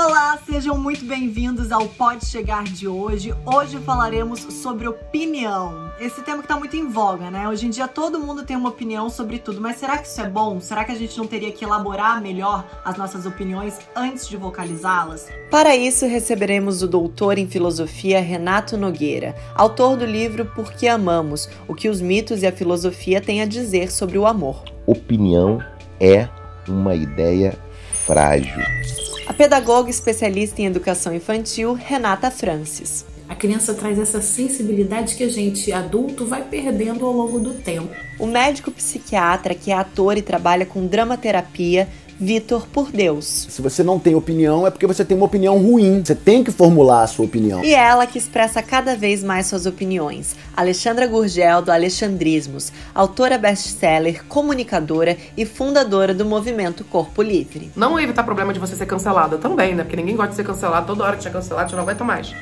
Olá, sejam muito bem-vindos ao Pode Chegar de hoje. Hoje falaremos sobre opinião. Esse tema que tá muito em voga, né? Hoje em dia todo mundo tem uma opinião sobre tudo, mas será que isso é bom? Será que a gente não teria que elaborar melhor as nossas opiniões antes de vocalizá-las? Para isso, receberemos o doutor em filosofia Renato Nogueira, autor do livro Por que Amamos: O que os mitos e a filosofia têm a dizer sobre o amor. Opinião é uma ideia frágil pedagoga especialista em educação infantil, Renata Francis. A criança traz essa sensibilidade que a gente, adulto, vai perdendo ao longo do tempo. O médico psiquiatra, que é ator e trabalha com dramaterapia, Vitor por Deus. Se você não tem opinião, é porque você tem uma opinião ruim. Você tem que formular a sua opinião. E ela que expressa cada vez mais suas opiniões. Alexandra Gurgel, do Alexandrismos, autora best-seller, comunicadora e fundadora do movimento Corpo Livre. Não evitar problema de você ser cancelada também, né? Porque ninguém gosta de ser cancelado. Toda hora que te cancelado, você não aguenta mais.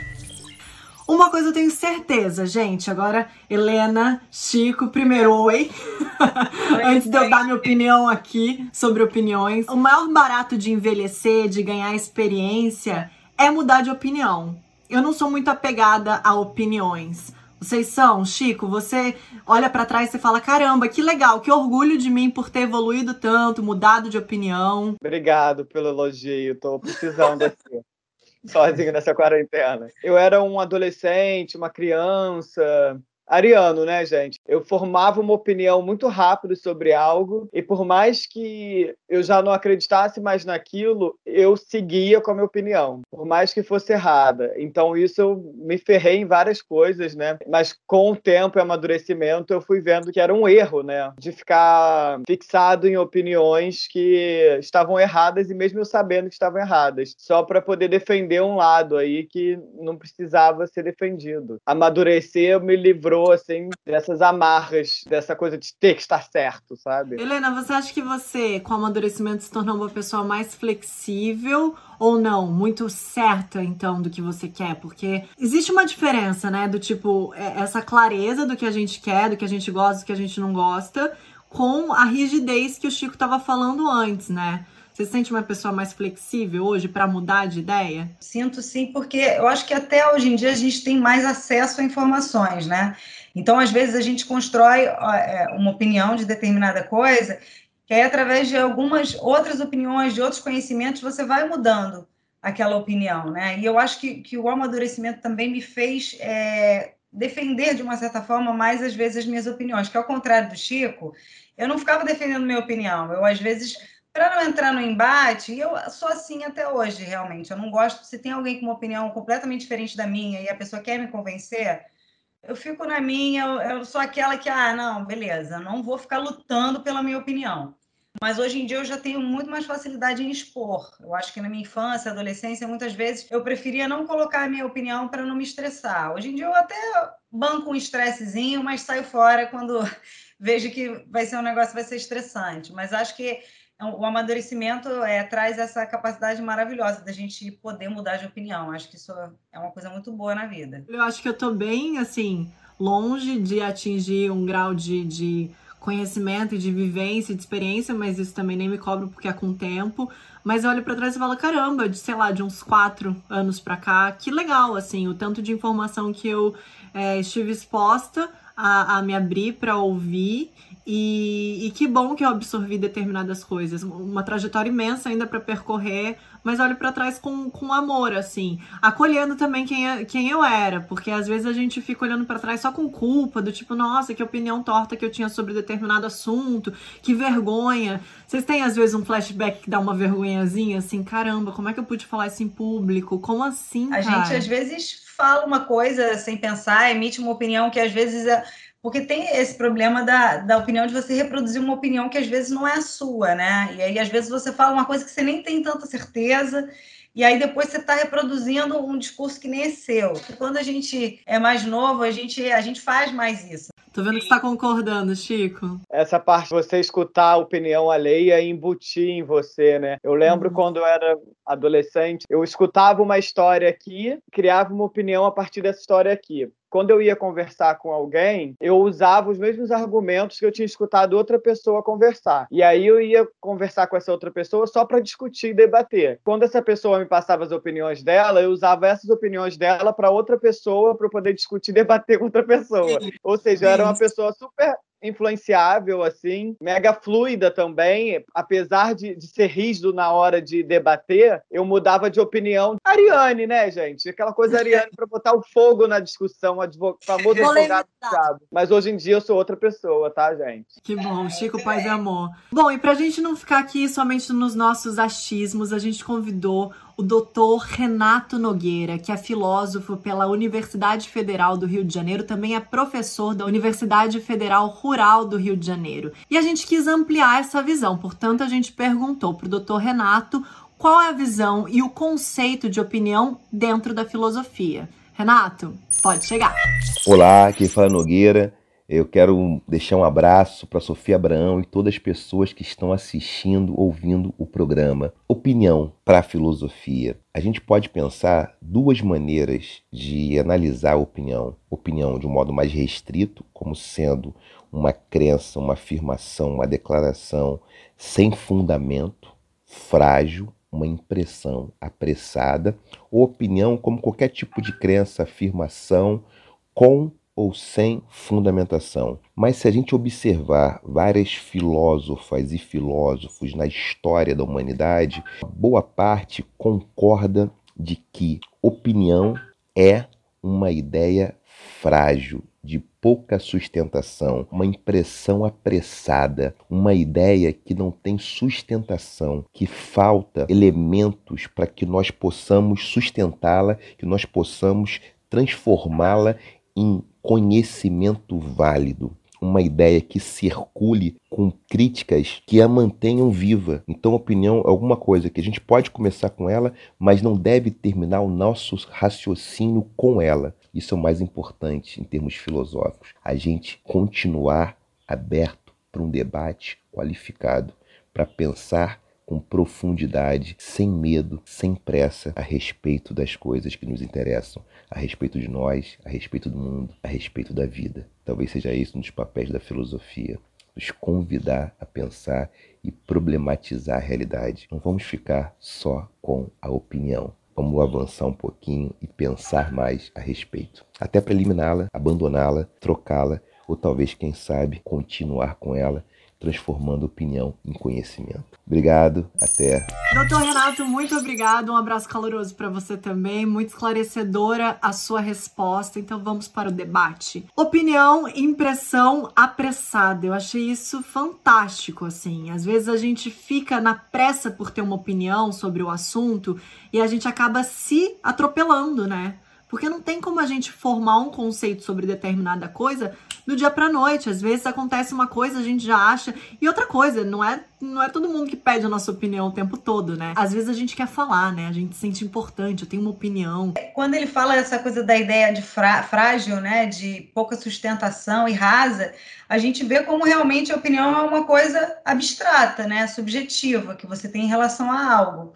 Uma coisa eu tenho certeza, gente. Agora, Helena, Chico, primeiro oi. Antes de eu dar minha opinião aqui sobre opiniões. O maior barato de envelhecer, de ganhar experiência, é mudar de opinião. Eu não sou muito apegada a opiniões. Vocês são, Chico, você olha para trás e fala: caramba, que legal, que orgulho de mim por ter evoluído tanto, mudado de opinião. Obrigado pelo elogio, tô precisando aqui sozinho nessa quarentena. Eu era um adolescente, uma criança, ariano, né, gente? Eu formava uma opinião muito rápido sobre algo e por mais que eu já não acreditasse mais naquilo, eu seguia com a minha opinião, por mais que fosse errada. Então isso eu me ferrei em várias coisas, né? Mas com o tempo e amadurecimento eu fui vendo que era um erro, né? De ficar fixado em opiniões que estavam erradas e mesmo eu sabendo que estavam erradas, só para poder defender um lado aí que não precisava ser defendido. Amadurecer me livrou assim, dessas amarras, dessa coisa de ter que estar certo, sabe? Helena, você acha que você, com o amadurecimento, se tornou uma pessoa mais flexível ou não? Muito certa, então, do que você quer? Porque existe uma diferença, né? Do tipo, é, essa clareza do que a gente quer, do que a gente gosta, do que a gente não gosta, com a rigidez que o Chico estava falando antes, né? Você se sente uma pessoa mais flexível hoje para mudar de ideia? Sinto sim, porque eu acho que até hoje em dia a gente tem mais acesso a informações, né? Então, às vezes, a gente constrói é, uma opinião de determinada coisa, que aí, através de algumas outras opiniões, de outros conhecimentos, você vai mudando aquela opinião, né? E eu acho que, que o amadurecimento também me fez é, defender, de uma certa forma, mais, às vezes, as minhas opiniões, que ao contrário do Chico, eu não ficava defendendo minha opinião, eu, às vezes para não entrar no embate, eu sou assim até hoje, realmente. Eu não gosto. Se tem alguém com uma opinião completamente diferente da minha e a pessoa quer me convencer, eu fico na minha. Eu, eu sou aquela que, ah, não, beleza, não vou ficar lutando pela minha opinião. Mas hoje em dia eu já tenho muito mais facilidade em expor. Eu acho que na minha infância, adolescência, muitas vezes eu preferia não colocar a minha opinião para não me estressar. Hoje em dia eu até banco um estressezinho, mas saio fora quando vejo que vai ser um negócio vai ser estressante. Mas acho que o amadurecimento é, traz essa capacidade maravilhosa da gente poder mudar de opinião. Acho que isso é uma coisa muito boa na vida. Eu acho que eu tô bem, assim, longe de atingir um grau de, de conhecimento de vivência, de experiência, mas isso também nem me cobro porque é com o tempo. Mas eu olho para trás e falo, caramba, de sei lá, de uns quatro anos para cá, que legal, assim, o tanto de informação que eu é, estive exposta a, a me abrir para ouvir e, e, que bom que eu absorvi determinadas coisas. Uma trajetória imensa ainda para percorrer, mas olho para trás com, com amor, assim. Acolhendo também quem, é, quem eu era, porque às vezes a gente fica olhando para trás só com culpa, do tipo, nossa, que opinião torta que eu tinha sobre determinado assunto, que vergonha. Vocês têm às vezes um flashback que dá uma vergonhazinha, assim, caramba, como é que eu pude falar isso em público? Como assim? A gente às vezes fala uma coisa sem pensar, emite uma opinião que às vezes é porque tem esse problema da, da opinião de você reproduzir uma opinião que às vezes não é a sua, né? E aí, às vezes, você fala uma coisa que você nem tem tanta certeza, e aí depois você está reproduzindo um discurso que nem é seu. Quando a gente é mais novo, a gente, a gente faz mais isso. Tô vendo que você tá concordando, Chico. Essa parte de você escutar a opinião alheia e embutir em você, né? Eu lembro uhum. quando eu era adolescente, eu escutava uma história aqui, criava uma opinião a partir dessa história aqui. Quando eu ia conversar com alguém, eu usava os mesmos argumentos que eu tinha escutado outra pessoa conversar. E aí eu ia conversar com essa outra pessoa só para discutir e debater. Quando essa pessoa me passava as opiniões dela, eu usava essas opiniões dela para outra pessoa para poder discutir e debater com outra pessoa. Ou seja, eu era uma pessoa super influenciável, assim, mega fluida também, apesar de, de ser rígido na hora de debater, eu mudava de opinião. Ariane, né, gente? Aquela coisa Ariane para botar o fogo na discussão, o famoso advogado Mas hoje em dia eu sou outra pessoa, tá, gente? Que bom, Chico Paz e Amor. Bom, e pra gente não ficar aqui somente nos nossos achismos, a gente convidou o doutor Renato Nogueira, que é filósofo pela Universidade Federal do Rio de Janeiro, também é professor da Universidade Federal Rural do Rio de Janeiro. E a gente quis ampliar essa visão, portanto, a gente perguntou para o doutor Renato qual é a visão e o conceito de opinião dentro da filosofia. Renato, pode chegar. Olá, aqui fala Nogueira. Eu quero deixar um abraço para Sofia Abraão e todas as pessoas que estão assistindo, ouvindo o programa. Opinião para a filosofia. A gente pode pensar duas maneiras de analisar a opinião. Opinião de um modo mais restrito, como sendo uma crença, uma afirmação, uma declaração sem fundamento, frágil, uma impressão apressada, ou opinião como qualquer tipo de crença, afirmação com ou sem fundamentação. Mas se a gente observar várias filósofas e filósofos na história da humanidade, boa parte concorda de que opinião é uma ideia frágil, de pouca sustentação, uma impressão apressada, uma ideia que não tem sustentação, que falta elementos para que nós possamos sustentá-la, que nós possamos transformá-la em conhecimento válido, uma ideia que circule com críticas que a mantenham viva. Então, opinião é alguma coisa que a gente pode começar com ela, mas não deve terminar o nosso raciocínio com ela. Isso é o mais importante em termos filosóficos. A gente continuar aberto para um debate qualificado, para pensar com profundidade, sem medo, sem pressa, a respeito das coisas que nos interessam, a respeito de nós, a respeito do mundo, a respeito da vida. Talvez seja isso um dos papéis da filosofia, nos convidar a pensar e problematizar a realidade. Não vamos ficar só com a opinião. Vamos avançar um pouquinho e pensar mais a respeito. Até para eliminá-la, abandoná-la, trocá-la, ou talvez, quem sabe, continuar com ela transformando opinião em conhecimento. Obrigado, até. Doutor Renato, muito obrigado. Um abraço caloroso para você também. Muito esclarecedora a sua resposta. Então vamos para o debate. Opinião, impressão apressada. Eu achei isso fantástico, assim. Às vezes a gente fica na pressa por ter uma opinião sobre o assunto e a gente acaba se atropelando, né? Porque não tem como a gente formar um conceito sobre determinada coisa do dia para noite. Às vezes acontece uma coisa, a gente já acha. E outra coisa, não é, não é todo mundo que pede a nossa opinião o tempo todo, né? Às vezes a gente quer falar, né? A gente se sente importante, eu tenho uma opinião. Quando ele fala essa coisa da ideia de frágil, né? De pouca sustentação e rasa, a gente vê como realmente a opinião é uma coisa abstrata, né? Subjetiva, que você tem em relação a algo.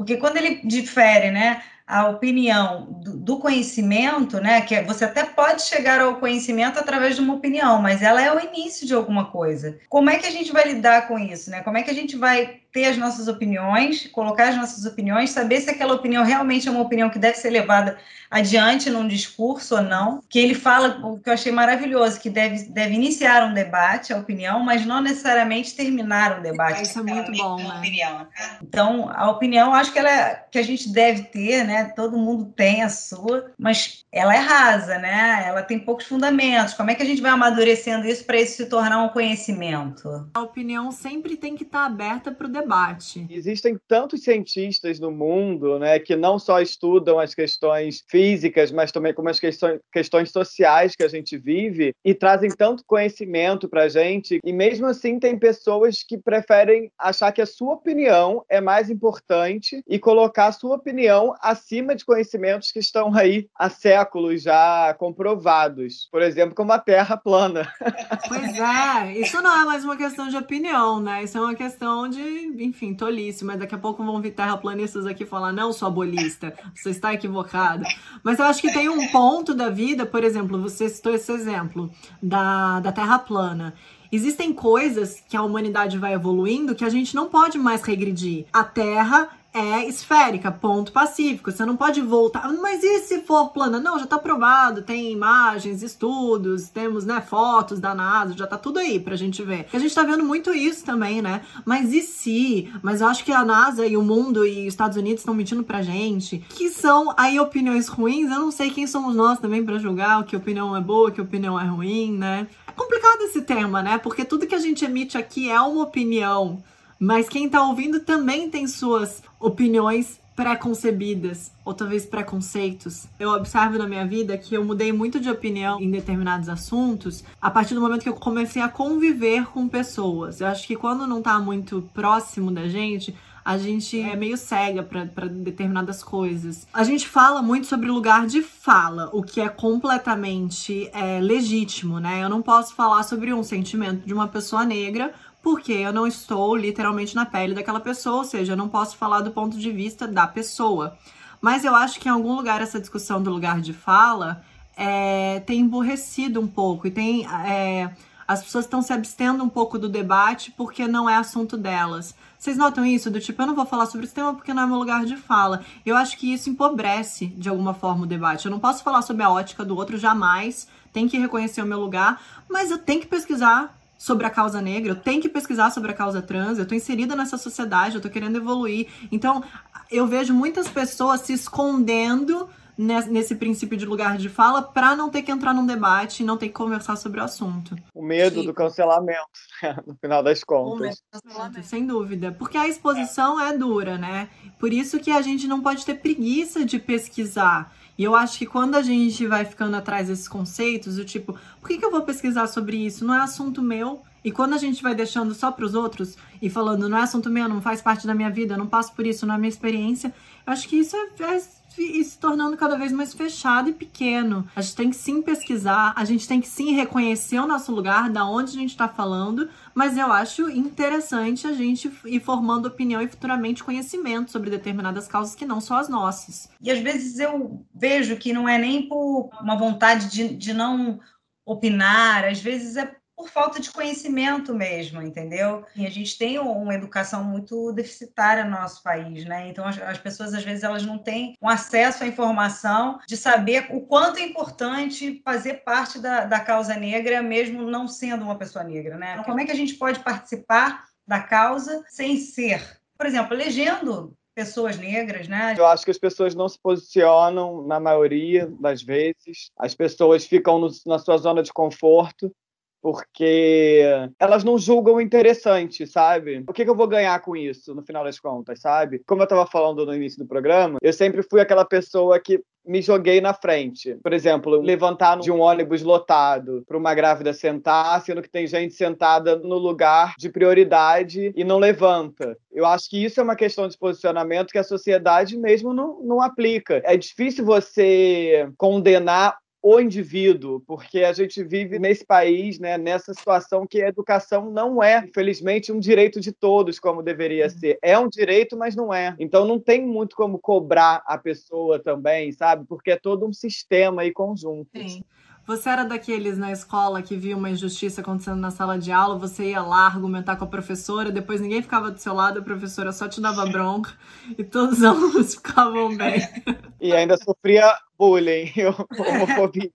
Porque quando ele difere, né? a opinião do, do, conhecimento, né? Que você até pode chegar ao conhecimento através de uma opinião, mas ela é o início de alguma coisa. Como é que a gente vai lidar com isso, né? Como é que a gente vai ter as nossas opiniões, colocar as nossas opiniões, saber se aquela opinião realmente é uma opinião que deve ser levada adiante num discurso ou não. Que ele fala, o que eu achei maravilhoso, que deve, deve iniciar um debate, a opinião, mas não necessariamente terminar um debate. Isso é muito bom, né? Opinião. Então, a opinião, acho que ela é, que a gente deve ter, né? Todo mundo tem a sua, mas ela é rasa, né? Ela tem poucos fundamentos. Como é que a gente vai amadurecendo isso para isso se tornar um conhecimento? A opinião sempre tem que estar aberta para o debate. Existem tantos cientistas no mundo, né, que não só estudam as questões físicas, mas também como as questões, questões sociais que a gente vive e trazem tanto conhecimento para a gente. E mesmo assim, tem pessoas que preferem achar que a sua opinião é mais importante e colocar a sua opinião acima de conhecimentos que estão aí há séculos já comprovados. Por exemplo, como a Terra plana. Pois é, isso não é mais uma questão de opinião, né? Isso é uma questão de enfim, tolice, mas daqui a pouco vão vir terraplanistas aqui falar, não, sou bolista, você está equivocado. Mas eu acho que tem um ponto da vida, por exemplo, você citou esse exemplo da, da Terra plana. Existem coisas que a humanidade vai evoluindo que a gente não pode mais regredir. A Terra é esférica, ponto pacífico. Você não pode voltar. Mas e se for plana? Não, já está provado. Tem imagens, estudos, temos né, fotos da NASA, já está tudo aí pra gente ver. A gente está vendo muito isso também, né? Mas e se? Mas eu acho que a NASA e o mundo e os Estados Unidos estão mentindo pra gente. Que são aí opiniões ruins. Eu não sei quem somos nós também para julgar o que opinião é boa, que opinião é ruim, né? complicado esse tema, né? Porque tudo que a gente emite aqui é uma opinião, mas quem tá ouvindo também tem suas opiniões pré-concebidas ou talvez preconceitos. Eu observo na minha vida que eu mudei muito de opinião em determinados assuntos a partir do momento que eu comecei a conviver com pessoas. Eu acho que quando não tá muito próximo da gente, a gente é meio cega para determinadas coisas. A gente fala muito sobre lugar de fala, o que é completamente é, legítimo, né? Eu não posso falar sobre um sentimento de uma pessoa negra porque eu não estou literalmente na pele daquela pessoa, ou seja, eu não posso falar do ponto de vista da pessoa. Mas eu acho que em algum lugar essa discussão do lugar de fala é, tem emburrecido um pouco e tem. É, as pessoas estão se abstendo um pouco do debate porque não é assunto delas. Vocês notam isso? Do tipo, eu não vou falar sobre esse tema porque não é meu lugar de fala. Eu acho que isso empobrece, de alguma forma, o debate. Eu não posso falar sobre a ótica do outro jamais, tem que reconhecer o meu lugar, mas eu tenho que pesquisar sobre a causa negra, eu tenho que pesquisar sobre a causa trans, eu tô inserida nessa sociedade, eu tô querendo evoluir. Então, eu vejo muitas pessoas se escondendo nesse princípio de lugar de fala para não ter que entrar num debate e não ter que conversar sobre o assunto. O medo do cancelamento, né, no final das contas. Sem dúvida, porque a exposição é. é dura, né? Por isso que a gente não pode ter preguiça de pesquisar. E eu acho que quando a gente vai ficando atrás desses conceitos, do tipo, por que, que eu vou pesquisar sobre isso? Não é assunto meu. E quando a gente vai deixando só para os outros e falando, não é assunto meu, não faz parte da minha vida, não passo por isso, não é minha experiência, eu acho que isso é, é se tornando cada vez mais fechado e pequeno. A gente tem que sim pesquisar, a gente tem que sim reconhecer o nosso lugar, da onde a gente está falando, mas eu acho interessante a gente ir formando opinião e futuramente conhecimento sobre determinadas causas que não são as nossas. E às vezes eu vejo que não é nem por uma vontade de, de não opinar, às vezes é por falta de conhecimento mesmo, entendeu? E a gente tem uma educação muito deficitária no nosso país, né? Então as, as, pessoas às vezes elas não têm um acesso à informação de saber o quanto é importante fazer parte da, da causa negra, mesmo não sendo uma pessoa negra, né? Então, como é que a gente pode participar da causa sem ser, por exemplo, legendo pessoas negras, né? Eu acho que as pessoas não se posicionam na maioria das vezes. As pessoas ficam no, na sua zona de conforto porque elas não julgam interessante, sabe? O que, que, eu vou ganhar com isso, no final das contas, sabe? Como eu estava falando no início do programa, eu sempre fui aquela pessoa que me joguei na frente. Por exemplo, levantar de um ônibus lotado para uma grávida sentar, sendo que tem gente sentada no lugar de prioridade e não levanta. Eu acho que isso é uma questão de posicionamento que a sociedade mesmo não, não aplica. É difícil você condenar o indivíduo, porque a gente vive nesse país, né, nessa situação que a educação não é, infelizmente, um direito de todos, como deveria uhum. ser. É um direito, mas não é. Então não tem muito como cobrar a pessoa também, sabe? Porque é todo um sistema e conjunto. Sim. Você era daqueles na escola que via uma injustiça acontecendo na sala de aula, você ia lá argumentar com a professora, depois ninguém ficava do seu lado, a professora só te dava bronca e todos os alunos ficavam bem. E ainda sofria bullying, homofobia.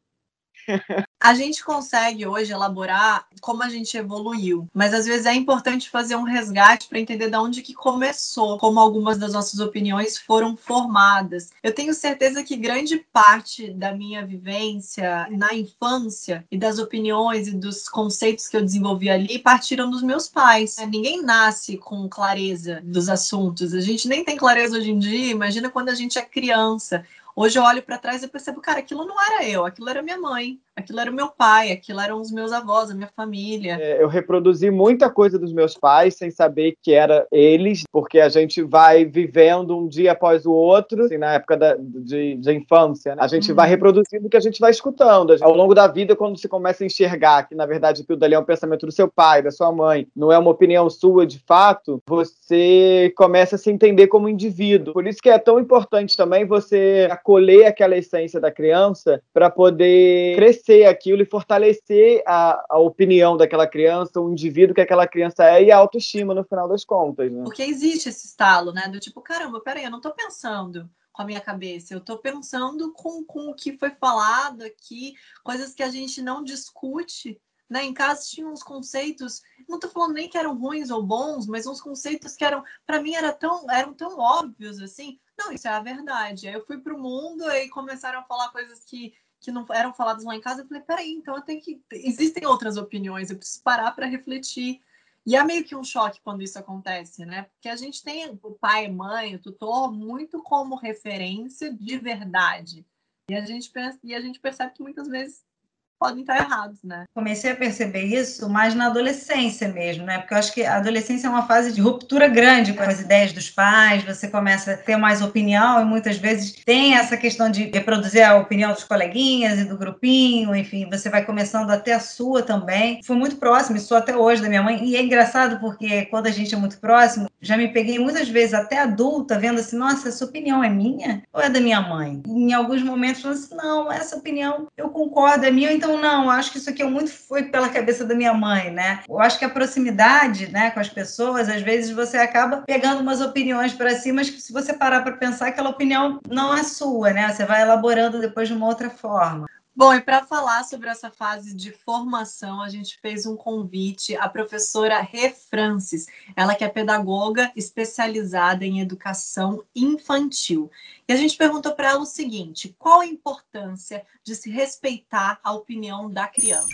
A gente consegue hoje elaborar como a gente evoluiu, mas às vezes é importante fazer um resgate para entender de onde que começou, como algumas das nossas opiniões foram formadas. Eu tenho certeza que grande parte da minha vivência na infância e das opiniões e dos conceitos que eu desenvolvi ali partiram dos meus pais. Ninguém nasce com clareza dos assuntos. A gente nem tem clareza hoje em dia. Imagina quando a gente é criança Hoje eu olho para trás e percebo, cara, aquilo não era eu, aquilo era minha mãe. Aquilo era o meu pai, aquilo eram os meus avós, a minha família. É, eu reproduzi muita coisa dos meus pais sem saber que era eles, porque a gente vai vivendo um dia após o outro, assim, na época da, de, de infância, né? a gente uhum. vai reproduzindo o que a gente vai escutando. Ao longo da vida, quando você começa a enxergar que, na verdade, aquilo dali é um pensamento do seu pai, da sua mãe, não é uma opinião sua de fato, você começa a se entender como indivíduo. Por isso que é tão importante também você acolher aquela essência da criança para poder crescer aquilo e fortalecer a, a opinião daquela criança, o indivíduo que aquela criança é e a autoestima no final das contas. Né? Porque existe esse estalo, né? Do tipo, caramba, peraí, eu não tô pensando com a minha cabeça, eu tô pensando com, com o que foi falado aqui, coisas que a gente não discute né? Em casa tinha uns conceitos, não estou falando nem que eram ruins ou bons, mas uns conceitos que eram, para mim, era tão, eram tão óbvios assim. Não, isso é a verdade. Aí eu fui para o mundo e começaram a falar coisas que, que não eram faladas lá em casa. Eu falei, peraí, então eu tenho que. Existem outras opiniões, eu preciso parar para refletir. E é meio que um choque quando isso acontece, né? Porque a gente tem o pai, mãe, o tutor muito como referência de verdade. E a gente, e a gente percebe que muitas vezes podem estar errados, né? Comecei a perceber isso mais na adolescência mesmo, né? Porque eu acho que a adolescência é uma fase de ruptura grande com as ideias dos pais, você começa a ter mais opinião e muitas vezes tem essa questão de reproduzir a opinião dos coleguinhas e do grupinho, enfim, você vai começando até a sua também. Fui muito próximo, sou até hoje da minha mãe, e é engraçado porque quando a gente é muito próximo, já me peguei muitas vezes até adulta vendo assim, nossa, essa opinião é minha ou é da minha mãe? E em alguns momentos falando assim, não, essa opinião eu concordo, é minha, então então, não, acho que isso aqui muito foi pela cabeça da minha mãe, né? Eu acho que a proximidade, né, com as pessoas, às vezes você acaba pegando umas opiniões para si, mas se você parar para pensar, aquela opinião não é sua, né? Você vai elaborando depois de uma outra forma. Bom, e para falar sobre essa fase de formação, a gente fez um convite à professora Rê Francis, ela que é pedagoga especializada em educação infantil. E a gente perguntou para ela o seguinte: qual a importância de se respeitar a opinião da criança?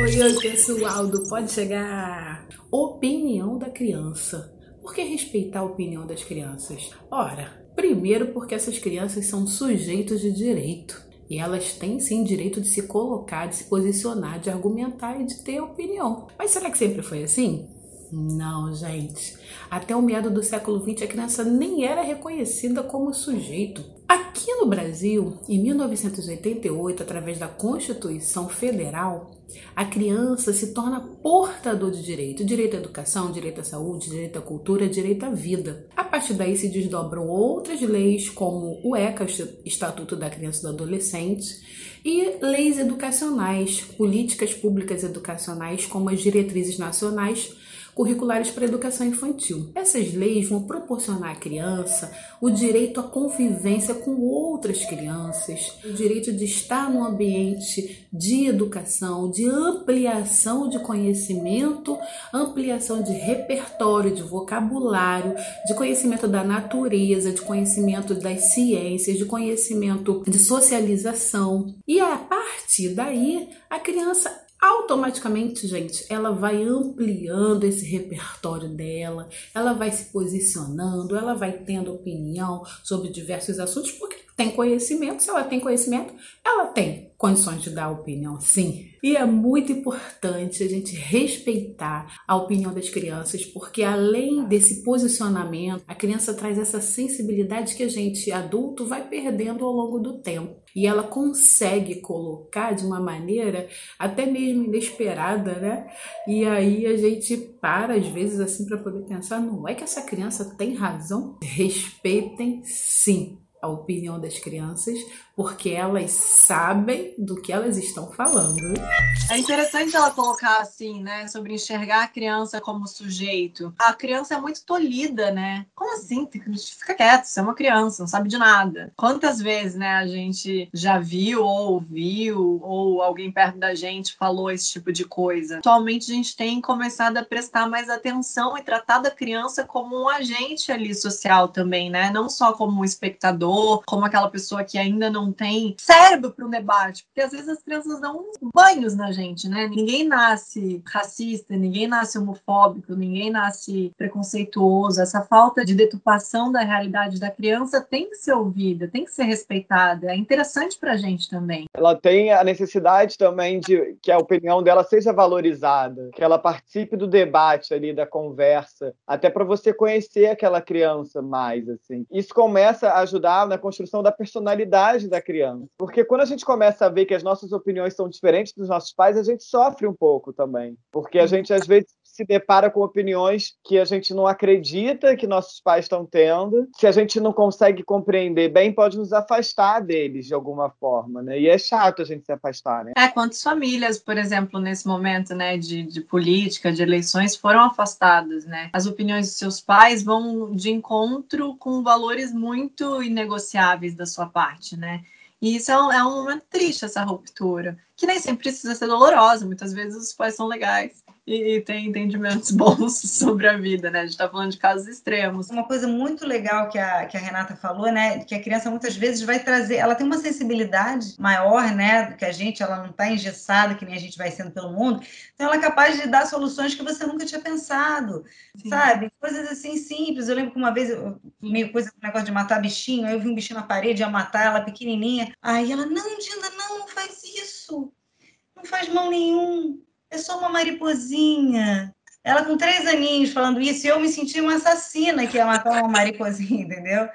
Oi, oi, pessoal do Pode Chegar. Opinião da criança. Por que respeitar a opinião das crianças? Ora, primeiro porque essas crianças são sujeitos de direito. E elas têm sim direito de se colocar, de se posicionar, de argumentar e de ter opinião. Mas será que sempre foi assim? Não, gente. Até o meado do século XX, a criança nem era reconhecida como sujeito. Aqui no Brasil, em 1988, através da Constituição Federal, a criança se torna portador de direito, direito à educação, direito à saúde, direito à cultura, direito à vida. A partir daí se desdobram outras leis, como o ECA, Estatuto da Criança e do Adolescente, e leis educacionais, políticas públicas educacionais, como as diretrizes nacionais curriculares para a educação infantil. Essas leis vão proporcionar à criança o direito à convivência com outras crianças, o direito de estar num ambiente de educação, de ampliação de conhecimento, ampliação de repertório, de vocabulário, de conhecimento da natureza, de conhecimento das ciências, de conhecimento de socialização. E a partir daí, a criança automaticamente, gente, ela vai ampliando esse repertório dela, ela vai se posicionando, ela vai tendo opinião sobre diversos assuntos, porque tem conhecimento. Se ela tem conhecimento, ela tem condições de dar opinião, sim. E é muito importante a gente respeitar a opinião das crianças, porque além desse posicionamento, a criança traz essa sensibilidade que a gente adulto vai perdendo ao longo do tempo. E ela consegue colocar de uma maneira até mesmo inesperada, né? E aí a gente para às vezes assim para poder pensar, não é que essa criança tem razão? Respeitem sim a opinião das crianças, porque elas sabem do que elas estão falando. É interessante ela colocar assim, né, sobre enxergar a criança como sujeito. A criança é muito tolhida, né? Como assim? Fica quieto, você é uma criança, não sabe de nada. Quantas vezes, né, a gente já viu ou ouviu ou alguém perto da gente falou esse tipo de coisa? Atualmente a gente tem começado a prestar mais atenção e tratar da criança como um agente ali social também, né? Não só como um espectador como aquela pessoa que ainda não tem cérebro para um debate, porque às vezes as crianças dão banhos na gente, né? Ninguém nasce racista, ninguém nasce homofóbico, ninguém nasce preconceituoso. Essa falta de deturpação da realidade da criança tem que ser ouvida, tem que ser respeitada. É interessante para a gente também. Ela tem a necessidade também de que a opinião dela seja valorizada, que ela participe do debate ali, da conversa, até para você conhecer aquela criança mais, assim. Isso começa a ajudar na construção da personalidade da criança. Porque quando a gente começa a ver que as nossas opiniões são diferentes dos nossos pais, a gente sofre um pouco também. Porque a gente, às vezes, se depara com opiniões que a gente não acredita que nossos pais estão tendo. Se a gente não consegue compreender bem, pode nos afastar deles de alguma forma, né? E é chato a gente se afastar, né? É, quantas famílias, por exemplo, nesse momento, né, de, de política, de eleições, foram afastadas, né? As opiniões dos seus pais vão de encontro com valores muito inegociáveis da sua parte, né? E isso é um, é um momento triste, essa ruptura, que nem sempre precisa ser dolorosa, muitas vezes os pais são legais e, e tem entendimentos bons sobre a vida, né? A gente está falando de casos extremos. Uma coisa muito legal que a, que a Renata falou, né? Que a criança muitas vezes vai trazer, ela tem uma sensibilidade maior, né? Do que a gente, ela não está engessada, que nem a gente vai sendo pelo mundo. Então, ela é capaz de dar soluções que você nunca tinha pensado, Sim. sabe? Coisas assim simples. Eu lembro que uma vez, eu, meio coisa, um negócio de matar bichinho, aí eu vi um bichinho na parede, ia matar ela pequenininha. Aí ela, não, Dinda, não, não faz isso. Não faz mal nenhum é só uma mariposinha. Ela com três aninhos falando isso, e eu me senti uma assassina que ia matar uma mariposinha, entendeu?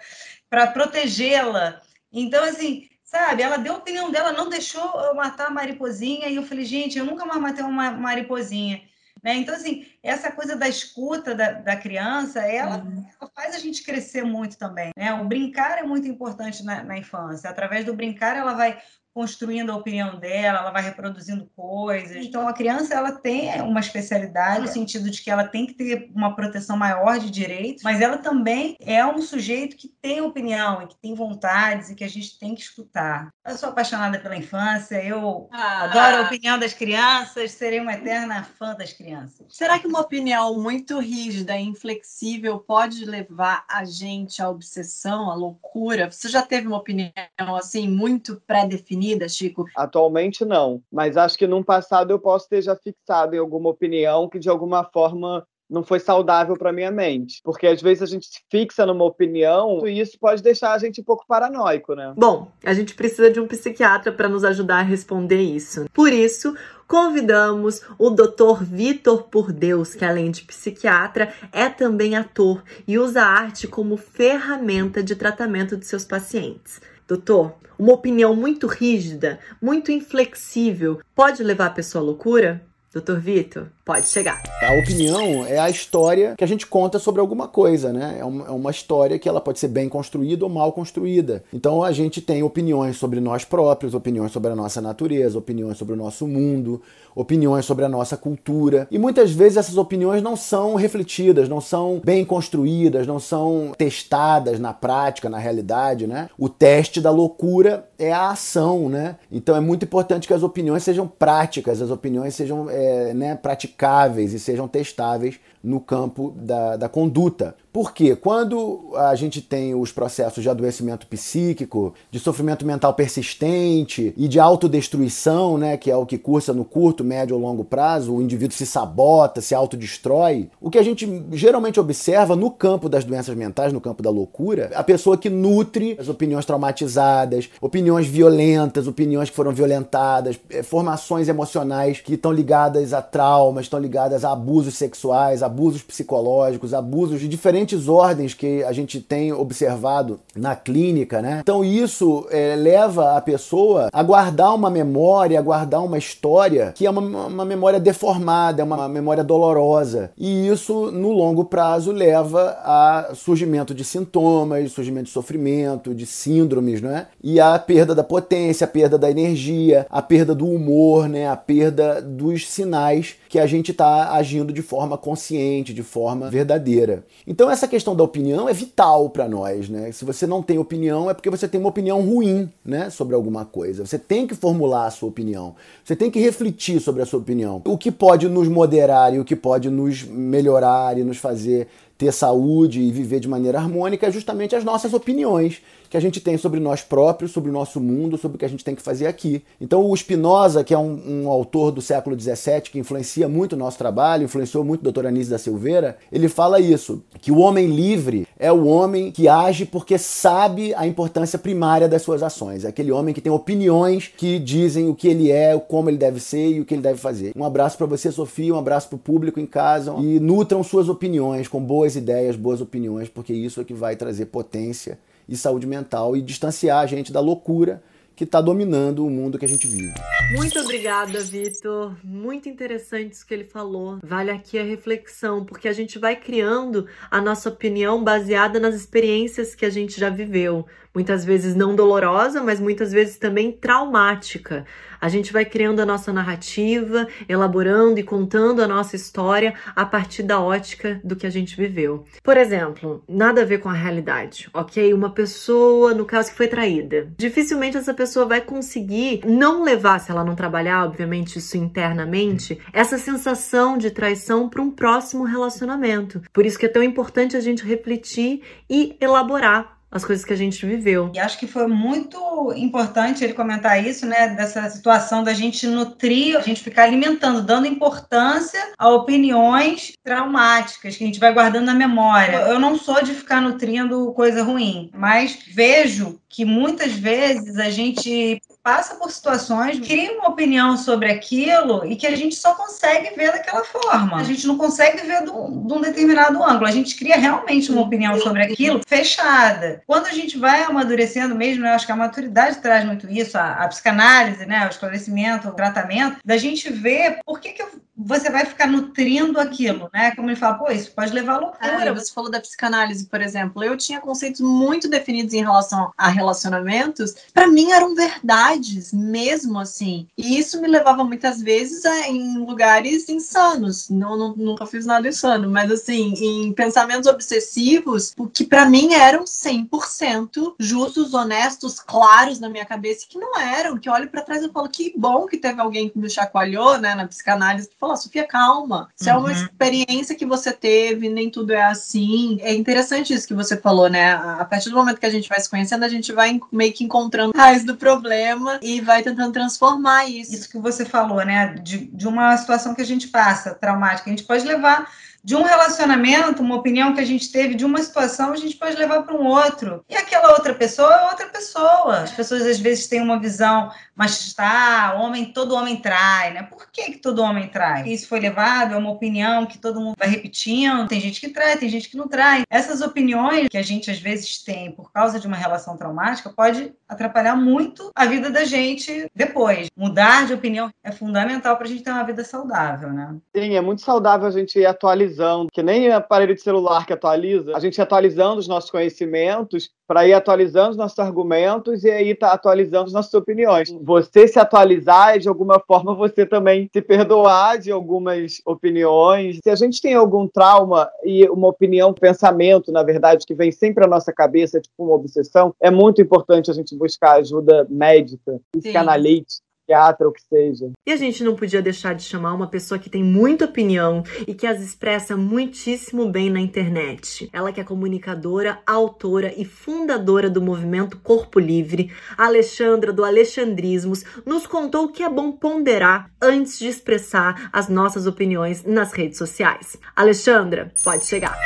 Para protegê-la. Então, assim, sabe, ela deu a opinião dela, não deixou eu matar a mariposinha, e eu falei, gente, eu nunca mais matei uma mariposinha. Né? Então, assim, essa coisa da escuta da, da criança, ela, uhum. ela, faz a gente crescer muito também. Né? O brincar é muito importante na, na infância. Através do brincar, ela vai construindo a opinião dela, ela vai reproduzindo coisas. Então, a criança ela tem uma especialidade no sentido de que ela tem que ter uma proteção maior de direitos, mas ela também é um sujeito que tem opinião e que tem vontades e que a gente tem que escutar. Eu sou apaixonada pela infância, eu ah, adoro a opinião das crianças, serei uma eterna fã das crianças. Será que uma opinião muito rígida e inflexível pode levar a gente à obsessão, à loucura? Você já teve uma opinião assim muito pré-definida? Definida, Chico? Atualmente não, mas acho que num passado eu posso ter já fixado em alguma opinião que de alguma forma não foi saudável para minha mente. Porque às vezes a gente se fixa numa opinião e isso pode deixar a gente um pouco paranoico, né? Bom, a gente precisa de um psiquiatra para nos ajudar a responder isso. Por isso, convidamos o Dr. Vitor Por Deus, que além de psiquiatra, é também ator e usa a arte como ferramenta de tratamento de seus pacientes. Doutor, uma opinião muito rígida, muito inflexível, pode levar a pessoa à loucura? Doutor Vitor, pode chegar. A opinião é a história que a gente conta sobre alguma coisa, né? É uma, é uma, história que ela pode ser bem construída ou mal construída. Então a gente tem opiniões sobre nós próprios, opiniões sobre a nossa natureza, opiniões sobre o nosso mundo, opiniões sobre a nossa cultura. E muitas vezes essas opiniões não são refletidas, não são bem construídas, não são testadas na prática, na realidade, né? O teste da loucura é a ação, né? Então é muito importante que as opiniões sejam práticas, as opiniões sejam é, né, praticáveis e sejam testáveis no campo da, da conduta. Porque quando a gente tem os processos de adoecimento psíquico, de sofrimento mental persistente e de autodestruição, né, que é o que cursa no curto, médio ou longo prazo, o indivíduo se sabota, se autodestrói, o que a gente geralmente observa no campo das doenças mentais, no campo da loucura, a pessoa que nutre as opiniões traumatizadas, opiniões violentas, opiniões que foram violentadas, eh, formações emocionais que estão ligadas a traumas, estão ligadas a abusos sexuais, abusos psicológicos, abusos de diferentes ordens que a gente tem observado na clínica, né? Então isso é, leva a pessoa a guardar uma memória, a guardar uma história que é uma, uma memória deformada, é uma memória dolorosa. E isso, no longo prazo, leva a surgimento de sintomas, surgimento de sofrimento, de síndromes, né? E a perda da potência, a perda da energia, a perda do humor, né? A perda dos sinais que a gente está agindo de forma consciente, de forma verdadeira. Então essa questão da opinião é vital para nós, né? Se você não tem opinião é porque você tem uma opinião ruim, né, sobre alguma coisa. Você tem que formular a sua opinião. Você tem que refletir sobre a sua opinião. O que pode nos moderar e o que pode nos melhorar e nos fazer ter saúde e viver de maneira harmônica é justamente as nossas opiniões que a gente tem sobre nós próprios, sobre o nosso mundo, sobre o que a gente tem que fazer aqui. Então o Spinoza, que é um, um autor do século XVII, que influencia muito o nosso trabalho, influenciou muito o doutor Anísio da Silveira, ele fala isso, que o homem livre é o homem que age porque sabe a importância primária das suas ações. É aquele homem que tem opiniões que dizem o que ele é, como ele deve ser e o que ele deve fazer. Um abraço para você, Sofia, um abraço para o público em casa e nutram suas opiniões com boas ideias, boas opiniões, porque isso é que vai trazer potência e saúde mental e distanciar a gente da loucura que está dominando o mundo que a gente vive. Muito obrigada, Vitor. Muito interessante isso que ele falou. Vale aqui a reflexão, porque a gente vai criando a nossa opinião baseada nas experiências que a gente já viveu. Muitas vezes não dolorosa, mas muitas vezes também traumática. A gente vai criando a nossa narrativa, elaborando e contando a nossa história a partir da ótica do que a gente viveu. Por exemplo, nada a ver com a realidade, ok? Uma pessoa, no caso que foi traída, dificilmente essa pessoa vai conseguir não levar, se ela não trabalhar, obviamente, isso internamente, essa sensação de traição para um próximo relacionamento. Por isso que é tão importante a gente refletir e elaborar as coisas que a gente viveu. E acho que foi muito importante ele comentar isso, né? Dessa situação da gente nutrir, a gente ficar alimentando, dando importância a opiniões traumáticas que a gente vai guardando na memória. Eu não sou de ficar nutrindo coisa ruim, mas vejo que muitas vezes a gente passa por situações, cria uma opinião sobre aquilo e que a gente só consegue ver daquela forma. A gente não consegue ver de um determinado ângulo. A gente cria realmente uma opinião sobre aquilo fechada. Quando a gente vai amadurecendo mesmo, eu acho que a maturidade traz muito isso, a, a psicanálise, né, o esclarecimento, o tratamento, da gente ver por que, que eu você vai ficar nutrindo aquilo, né? Como ele fala, pô, isso pode levar à loucura. Você falou da psicanálise, por exemplo. Eu tinha conceitos muito definidos em relação a relacionamentos. Para mim eram verdades, mesmo assim. E isso me levava muitas vezes a, em lugares insanos. Não, não, nunca fiz nada insano, mas assim, em pensamentos obsessivos, que para mim eram 100% justos, honestos, claros na minha cabeça, que não eram. Que eu olho para trás e falo, que bom que teve alguém que me chacoalhou, né, na psicanálise, que falou, falar, Sofia, calma. Se uhum. é uma uhum. experiência que você teve, nem tudo é assim. É interessante isso que você falou, né? A partir do momento que a gente vai se conhecendo, a gente vai meio que encontrando a raiz do problema e vai tentando transformar isso. Isso que você falou, né? De, de uma situação que a gente passa, traumática, a gente pode levar de um relacionamento, uma opinião que a gente teve de uma situação, a gente pode levar para um outro. E aquela outra pessoa é outra pessoa. As pessoas às vezes têm uma visão machista, ah, homem, todo homem trai, né? Por que, que todo homem trai? Isso foi levado, é uma opinião que todo mundo vai repetindo. Tem gente que trai, tem gente que não trai. Essas opiniões que a gente às vezes tem por causa de uma relação traumática pode atrapalhar muito a vida da gente depois. Mudar de opinião é fundamental para a gente ter uma vida saudável, né? Sim, é muito saudável a gente ir atualizando que nem aparelho de celular que atualiza, a gente atualizando os nossos conhecimentos para ir atualizando os nossos argumentos e aí tá atualizando as nossas opiniões. Você se atualizar é de alguma forma você também se perdoar de algumas opiniões. Se a gente tem algum trauma e uma opinião, um pensamento, na verdade, que vem sempre à nossa cabeça, tipo uma obsessão, é muito importante a gente buscar ajuda médica, psicanalítica psiquiatra ou que seja. E a gente não podia deixar de chamar uma pessoa que tem muita opinião e que as expressa muitíssimo bem na internet. Ela que é comunicadora, autora e fundadora do movimento Corpo Livre, Alexandra do Alexandrismos, nos contou que é bom ponderar antes de expressar as nossas opiniões nas redes sociais. Alexandra, pode chegar.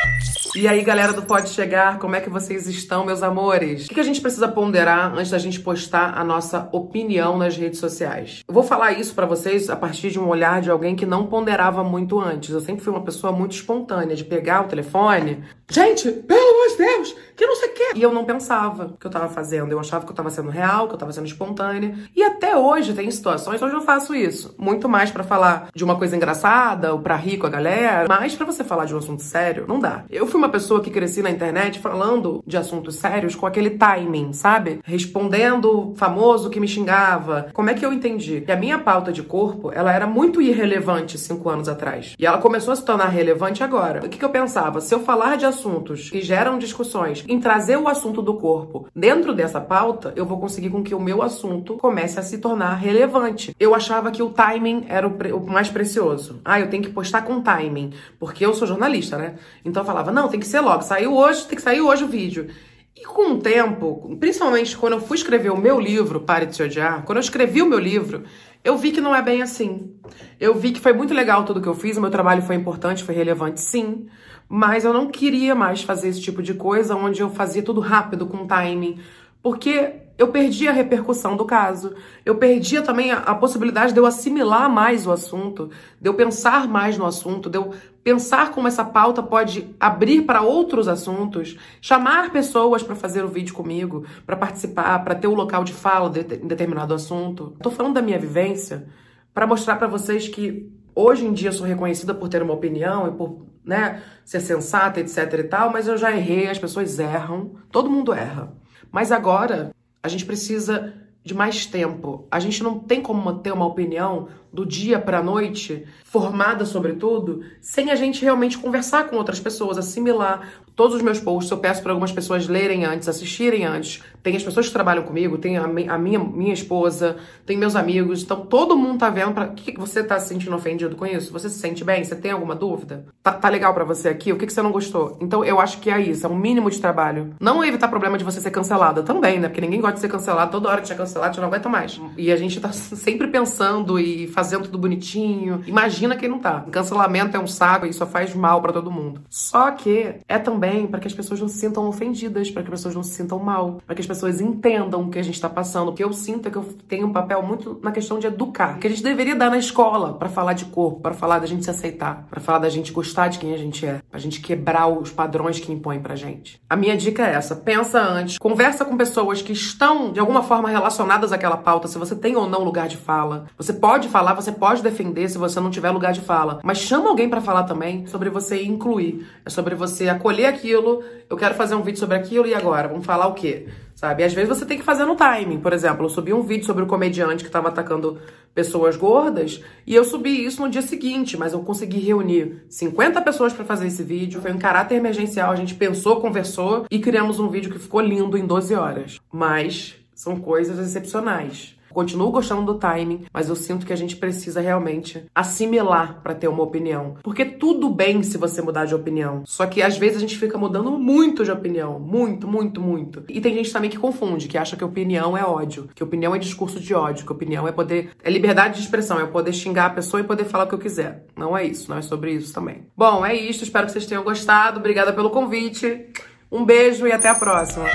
E aí, galera do Pode Chegar, como é que vocês estão, meus amores? O que a gente precisa ponderar antes da gente postar a nossa opinião nas redes sociais? Eu vou falar isso para vocês a partir de um olhar de alguém que não ponderava muito antes. Eu sempre fui uma pessoa muito espontânea, de pegar o telefone. Gente, pelo amor de Deus, que não sei o quê. E eu não pensava o que eu tava fazendo. Eu achava que eu tava sendo real, que eu tava sendo espontânea. E até hoje tem situações onde eu faço isso. Muito mais para falar de uma coisa engraçada ou pra rir com a galera. Mas para você falar de um assunto sério, não dá. Eu fui uma pessoa que cresci na internet falando de assuntos sérios com aquele timing, sabe? Respondendo famoso que me xingava. Como é que eu entendi que a minha pauta de corpo, ela era muito irrelevante cinco anos atrás. E ela começou a se tornar relevante agora. O que, que eu pensava? Se eu falar de assuntos que geram discussões em trazer o assunto do corpo dentro dessa pauta, eu vou conseguir com que o meu assunto comece a se tornar relevante. Eu achava que o timing era o, o mais precioso. Ah, eu tenho que postar com timing, porque eu sou jornalista, né? Então eu falava, não, tem que ser logo, saiu hoje, tem que sair hoje o vídeo. E com o tempo, principalmente quando eu fui escrever o meu livro, Pare de Se Odiar, quando eu escrevi o meu livro, eu vi que não é bem assim. Eu vi que foi muito legal tudo que eu fiz, o meu trabalho foi importante, foi relevante, sim. Mas eu não queria mais fazer esse tipo de coisa onde eu fazia tudo rápido, com timing. Porque eu perdi a repercussão do caso. Eu perdia também a, a, possibilidade de eu assimilar mais o assunto, de eu pensar mais no assunto, de eu pensar como essa pauta pode abrir para outros assuntos, chamar pessoas para fazer o vídeo comigo, para participar, para ter o um local de fala de, em determinado assunto. Estou falando da minha vivência para mostrar para vocês que hoje em dia sou reconhecida por ter uma opinião e por né, ser sensata, etc e tal, mas eu já errei, as pessoas erram, todo mundo erra. Mas agora a gente precisa de mais tempo. A gente não tem como ter uma opinião do dia para a noite, formada sobre tudo, sem a gente realmente conversar com outras pessoas, assimilar. Todos os meus posts eu peço para algumas pessoas lerem antes, assistirem antes. Tem as pessoas que trabalham comigo, tem a, a minha, minha esposa, tem meus amigos. Então todo mundo tá vendo. Pra... O que, que você tá se sentindo ofendido com isso? Você se sente bem? Você tem alguma dúvida? Tá, tá legal para você aqui? O que, que você não gostou? Então eu acho que é isso, é um mínimo de trabalho. Não evitar problema de você ser cancelada também, né? Porque ninguém gosta de ser cancelado. Toda hora que te cancelado, você não aguenta mais. E a gente tá sempre pensando e fazendo fazendo tudo bonitinho. Imagina quem não tá. Cancelamento é um saco e só faz mal para todo mundo. Só que é também para que as pessoas não se sintam ofendidas, para que as pessoas não se sintam mal, para que as pessoas entendam o que a gente tá passando. O que eu sinto é que eu tenho um papel muito na questão de educar, que a gente deveria dar na escola para falar de corpo, para falar da gente se aceitar, para falar da gente gostar de quem a gente é, pra gente quebrar os padrões que impõem pra gente. A minha dica é essa: pensa antes, conversa com pessoas que estão de alguma forma relacionadas àquela pauta, se você tem ou não lugar de fala. Você pode falar você pode defender se você não tiver lugar de fala, mas chama alguém para falar também sobre você incluir, é sobre você acolher aquilo. Eu quero fazer um vídeo sobre aquilo e agora, vamos falar o quê? Sabe? Às vezes você tem que fazer no timing. Por exemplo, eu subi um vídeo sobre o comediante que estava atacando pessoas gordas e eu subi isso no dia seguinte, mas eu consegui reunir 50 pessoas para fazer esse vídeo. Foi um caráter emergencial, a gente pensou, conversou e criamos um vídeo que ficou lindo em 12 horas. Mas são coisas excepcionais. Continuo gostando do timing, mas eu sinto que a gente precisa realmente assimilar para ter uma opinião. Porque tudo bem se você mudar de opinião. Só que às vezes a gente fica mudando muito de opinião. Muito, muito, muito. E tem gente também que confunde, que acha que opinião é ódio, que opinião é discurso de ódio, que opinião é poder. é liberdade de expressão, é poder xingar a pessoa e poder falar o que eu quiser. Não é isso, não é sobre isso também. Bom, é isso. Espero que vocês tenham gostado. Obrigada pelo convite. Um beijo e até a próxima.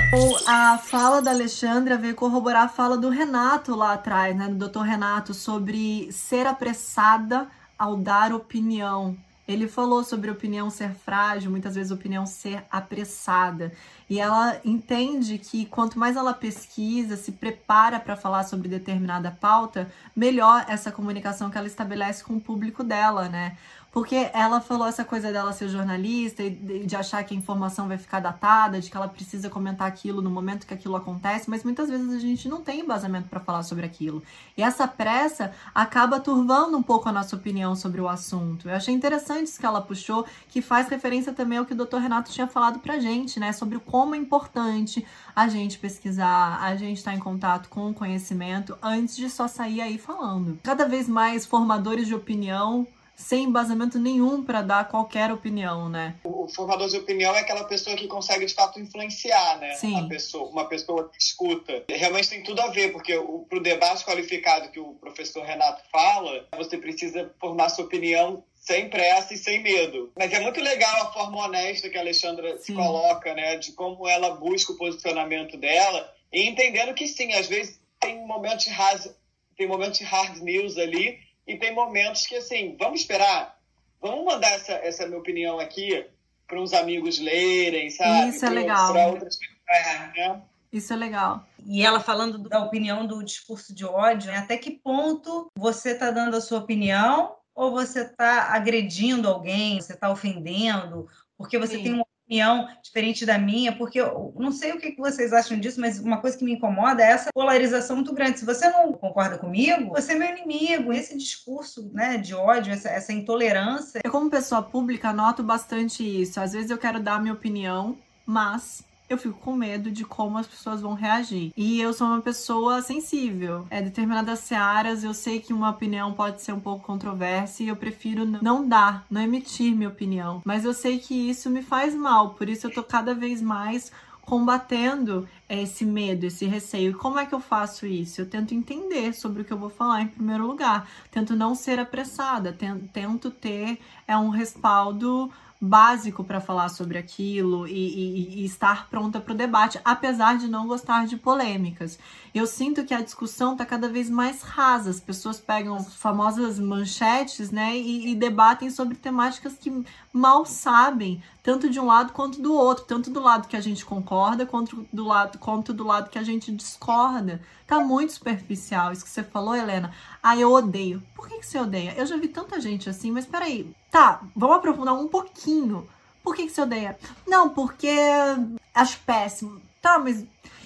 A fala da Alexandra veio corroborar a fala do Renato lá atrás, né? Do doutor Renato, sobre ser apressada ao dar opinião. Ele falou sobre opinião ser frágil, muitas vezes opinião ser apressada. E ela entende que quanto mais ela pesquisa, se prepara para falar sobre determinada pauta, melhor essa comunicação que ela estabelece com o público dela, né? Porque ela falou essa coisa dela ser jornalista e de achar que a informação vai ficar datada, de que ela precisa comentar aquilo no momento que aquilo acontece, mas muitas vezes a gente não tem embasamento para falar sobre aquilo. E essa pressa acaba turvando um pouco a nossa opinião sobre o assunto. Eu achei interessante isso que ela puxou, que faz referência também ao que o Dr. Renato tinha falado pra gente, né, sobre como é importante a gente pesquisar, a gente estar tá em contato com o conhecimento antes de só sair aí falando. Cada vez mais formadores de opinião sem embasamento nenhum para dar qualquer opinião, né? O, formador de opinião é aquela pessoa que consegue de fato influenciar, né? Sim. Uma pessoa, uma pessoa que escuta. Realmente tem tudo a ver, porque para o debate qualificado que o professor Renato fala, você precisa formar sua opinião sem pressa e sem medo. Mas é muito legal a forma honesta que a Alexandra sim. se coloca, né? De como ela busca o posicionamento dela e entendendo que sim, às vezes tem momentos de hard, tem momentos de hard news ali e tem momentos que, assim, vamos esperar, vamos mandar essa, essa minha opinião aqui para uns amigos lerem, sabe? Isso é legal. Para outras né? Isso é legal. E ela falando da opinião do discurso de ódio, né? até que ponto você está dando a sua opinião ou você está agredindo alguém, você está ofendendo, porque você Sim. tem uma opinião diferente da minha, porque eu não sei o que vocês acham disso, mas uma coisa que me incomoda é essa polarização muito grande. Se você não concorda comigo, você é meu inimigo. Esse discurso né, de ódio, essa, essa intolerância. Eu, como pessoa pública, noto bastante isso. Às vezes eu quero dar a minha opinião, mas eu fico com medo de como as pessoas vão reagir. E eu sou uma pessoa sensível. É determinadas searas, eu sei que uma opinião pode ser um pouco controversa e eu prefiro não dar, não emitir minha opinião. Mas eu sei que isso me faz mal, por isso eu tô cada vez mais combatendo esse medo, esse receio. E como é que eu faço isso? Eu tento entender sobre o que eu vou falar em primeiro lugar. Tento não ser apressada, tento ter é, um respaldo básico para falar sobre aquilo e, e, e estar pronta para o debate, apesar de não gostar de polêmicas. Eu sinto que a discussão está cada vez mais rasa, as pessoas pegam as famosas manchetes né, e, e debatem sobre temáticas que mal sabem, tanto de um lado quanto do outro, tanto do lado que a gente concorda quanto do lado, quanto do lado que a gente discorda. Tá muito superficial isso que você falou, Helena. Ah, eu odeio. Por que, que você odeia? Eu já vi tanta gente assim, mas peraí. Tá, vamos aprofundar um pouquinho. Por que, que você odeia? Não, porque acho péssimo. Tá, mas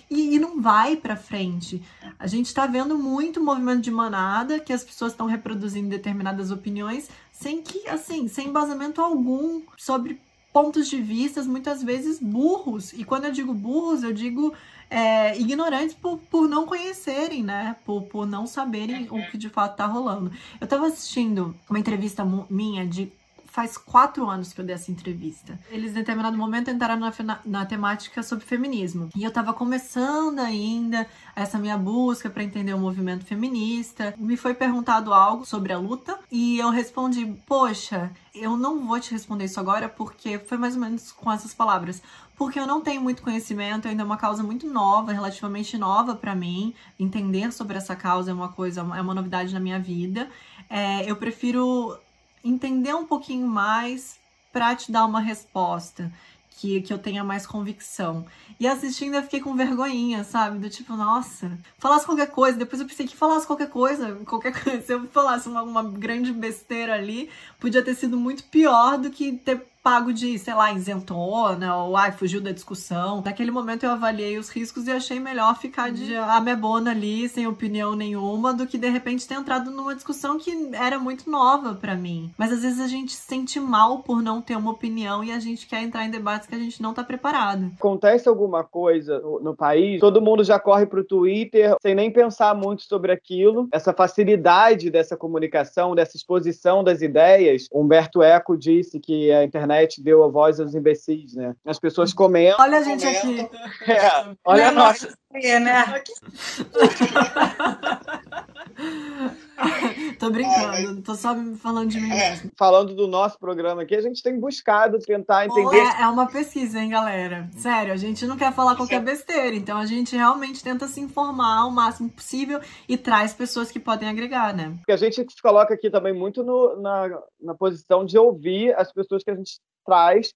e, e, não vai para frente. A gente está vendo muito movimento de manada, que as pessoas estão reproduzindo determinadas opiniões sem que, assim, sem embasamento algum sobre pontos de vista, muitas vezes burros. E quando eu digo burros, eu digo é, ignorantes por, por não conhecerem, né? Por, por não saberem o que de fato tá rolando. Eu tava assistindo uma entrevista minha de faz quatro anos que eu dei essa entrevista. Eles, em determinado momento, entraram na, na, temática sobre feminismo. E eu tava começando ainda essa minha busca para entender o movimento feminista. Me foi perguntado algo sobre a luta e eu respondi: Poxa, eu não vou te responder isso agora porque foi mais ou menos com essas palavras porque eu não tenho muito conhecimento, ainda é uma causa muito nova, relativamente nova para mim. Entender sobre essa causa é uma coisa, é uma novidade na minha vida. É, eu prefiro entender um pouquinho mais para te dar uma resposta que, que eu tenha mais convicção. E assistindo eu fiquei com vergonhinha, sabe? Do tipo, nossa, falasse qualquer coisa. Depois eu pensei que falasse qualquer coisa, qualquer coisa. Se eu falasse uma, uma grande besteira ali, podia ter sido muito pior do que ter pago de, sei lá, isentona ou ai, fugiu da discussão. Naquele momento eu avaliei os riscos e achei melhor ficar de uhum. amebona ali, sem opinião nenhuma, do que de repente ter entrado numa discussão que era muito nova para mim. Mas às vezes a gente se sente mal por não ter uma opinião e a gente quer entrar em debates que a gente não tá preparado. Acontece alguma coisa no país, todo mundo já corre pro Twitter sem nem pensar muito sobre aquilo. Essa facilidade dessa comunicação, dessa exposição das ideias. Humberto Eco disse que a internet internet deu a voz aos imbecis, né? As pessoas comentam. Olha a gente comentam. aqui. É, olha nós. É, né? tô brincando, tô só falando de mim é. mesmo. Falando do nosso programa aqui, a gente tem buscado tentar entender. É, é uma pesquisa, hein, galera? Sério, a gente não quer falar qualquer besteira, então a gente realmente tenta se informar o máximo possível e traz pessoas que podem agregar, né? Porque a gente se coloca aqui também muito no, na, na posição de ouvir as pessoas que a gente traz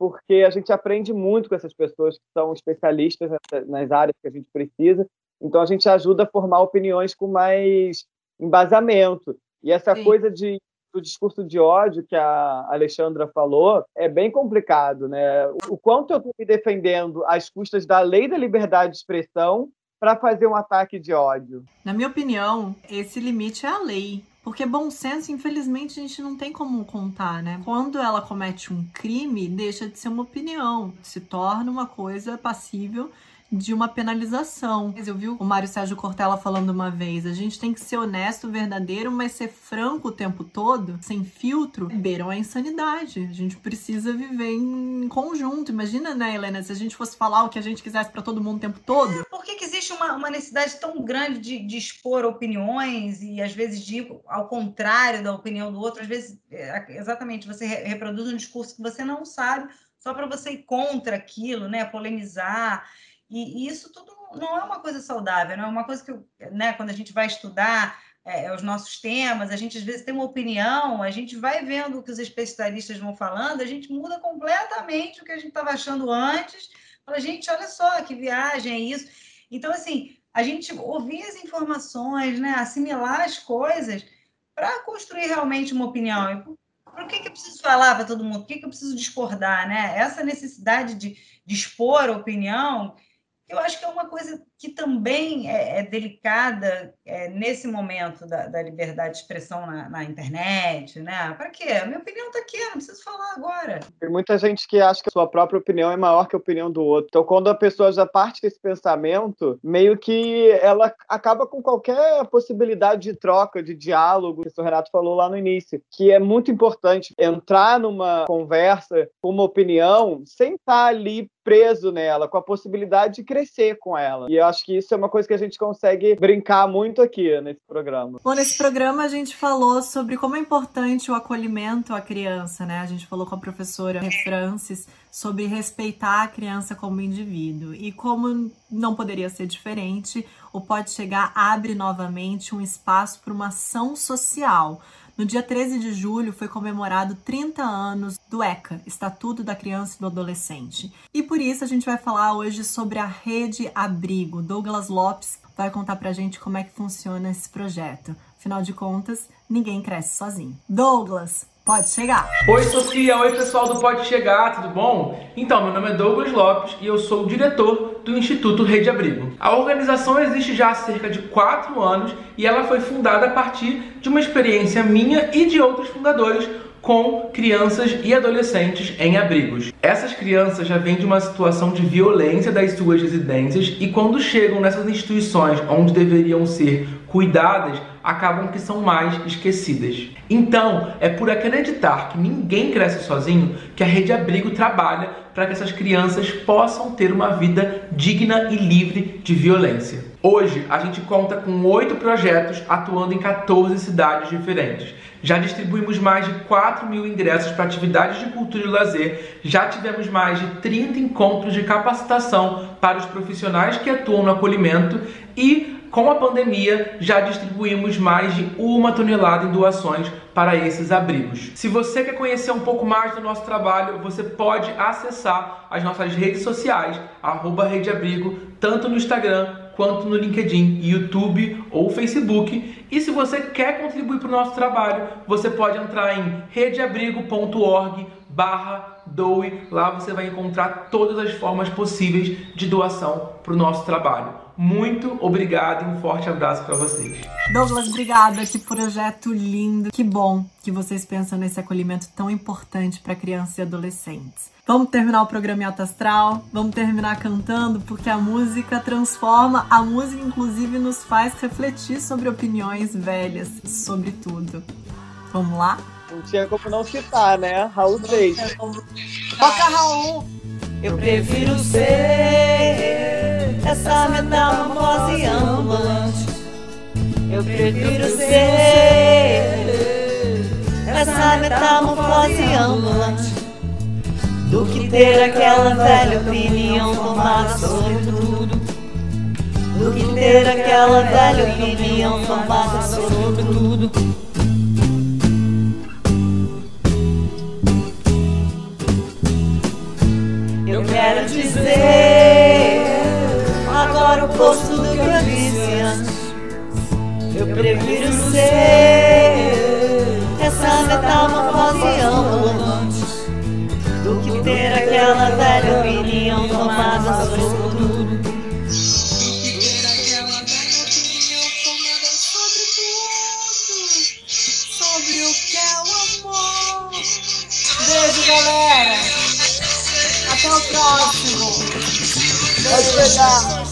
porque a gente aprende muito com essas pessoas que são especialistas nas áreas que a gente precisa. Então a gente ajuda a formar opiniões com mais embasamento. E essa Sim. coisa de do discurso de ódio que a Alexandra falou é bem complicado, né? O quanto eu estou me defendendo às custas da lei da liberdade de expressão para fazer um ataque de ódio? Na minha opinião, esse limite é a lei. Porque bom senso, infelizmente, a gente não tem como contar, né? Quando ela comete um crime, deixa de ser uma opinião, se torna uma coisa passível de uma penalização. Eu vi o Mário Sérgio Cortella falando uma vez: a gente tem que ser honesto, verdadeiro, mas ser franco o tempo todo, sem filtro, beiram a insanidade. A gente precisa viver em conjunto. Imagina, né, Helena, se a gente fosse falar o que a gente quisesse para todo mundo o tempo todo. Por que, que existe uma, uma, necessidade tão grande de, de, expor opiniões e às vezes de ir ao contrário da opinião do outro? Às vezes, é, exatamente, você reproduz um discurso que você não sabe só para você ir contra aquilo, né? Polemizar. E, e, isso tudo não é uma coisa saudável, não é uma coisa que, né, quando a gente vai estudar é, os nossos temas, a gente às vezes tem uma opinião, a gente vai vendo o que os especialistas vão falando, a gente muda completamente o que a gente estava achando antes. Fala, gente, olha só que viagem é isso. Então, assim, a gente ouvir as informações, né, assimilar as coisas para construir realmente uma opinião. Por que, que eu preciso falar para todo mundo? Por que, que eu preciso discordar? Né? Essa necessidade de, de expor opinião eu acho que é uma coisa que também é, é delicada é, nesse momento da, da, liberdade de expressão na, na internet, né? Para quê? A minha opinião está aqui, não preciso falar agora. Tem muita gente que acha que a sua própria opinião é maior que a opinião do outro. Então, quando a pessoa já parte desse pensamento, meio que ela acaba com qualquer possibilidade de troca, de diálogo, que o Renato falou lá no início, que é muito importante entrar numa conversa com uma opinião sem estar ali preso nela, com a possibilidade de crescer com ela. E eu acho que isso é uma coisa que a gente consegue brincar muito aqui nesse programa. Bom, nesse programa a gente falou sobre como é importante o acolhimento à criança, né? A gente falou com a professora Francis sobre respeitar a criança como indivíduo. E como não poderia ser diferente, o Pode Chegar abre novamente um espaço para uma ação social no dia 13 de julho foi comemorado 30 anos do ECA, Estatuto da Criança e do Adolescente. E por isso a gente vai falar hoje sobre a Rede Abrigo. Douglas Lopes vai contar pra gente como é que funciona esse projeto. Afinal de contas, ninguém cresce sozinho. Douglas, Pode chegar. Oi, Sofia. Oi, pessoal do Pode Chegar, tudo bom? Então, meu nome é Douglas Lopes e eu sou o diretor do Instituto Rede Abrigo. A organização existe já há cerca de 4 anos e ela foi fundada a partir de uma experiência minha e de outros fundadores com crianças e adolescentes em abrigos. Essas crianças já vêm de uma situação de violência das suas residências e quando chegam nessas instituições onde deveriam ser cuidadas, acabam que são mais esquecidas. Então, é por acreditar que ninguém cresce sozinho que a Rede Abrigo trabalha para que essas crianças possam ter uma vida digna e livre de violência. Hoje, a gente conta com oito projetos atuando em 14 cidades diferentes. Já distribuímos mais de 4 mil ingressos para atividades de cultura e lazer, já tivemos mais de 30 encontros de capacitação para os profissionais que atuam no acolhimento e com a pandemia, já distribuímos mais de uma tonelada em doações para esses abrigos. Se você quer conhecer um pouco mais do nosso trabalho, você pode acessar as nossas redes sociais, arroba Rede Abrigo, tanto no Instagram quanto no LinkedIn, YouTube ou Facebook. E se você quer contribuir para o nosso trabalho, você pode entrar em redeabrigo.org barra doe. Lá você vai encontrar todas as formas possíveis de doação para o nosso trabalho. Muito obrigado e um forte abraço para vocês. Douglas, obrigada. Que projeto lindo. Que bom que vocês pensam nesse acolhimento tão importante para crianças e adolescentes. Vamos terminar o programa em alto astral, vamos terminar cantando, porque a música transforma, a música inclusive nos faz refletir sobre opiniões velhas, sobre tudo. Vamos lá? Não tinha como não citar, né? Raul Seixas. Toca, Raul! Eu prefiro ser essa metamorfose ambulante. Eu prefiro ser essa metamorfose ambulante do que ter aquela velha opinião formada sobre tudo. Do que ter aquela velha opinião formada sobre tudo. Eu quero dizer agora o posto do que eu disse antes. Eu prefiro ser essa metamorfose ambulante do que ter aquela velha opinião tomada sobre próximo. Pode pegar.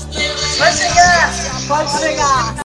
Pode chegar! Pode chegar!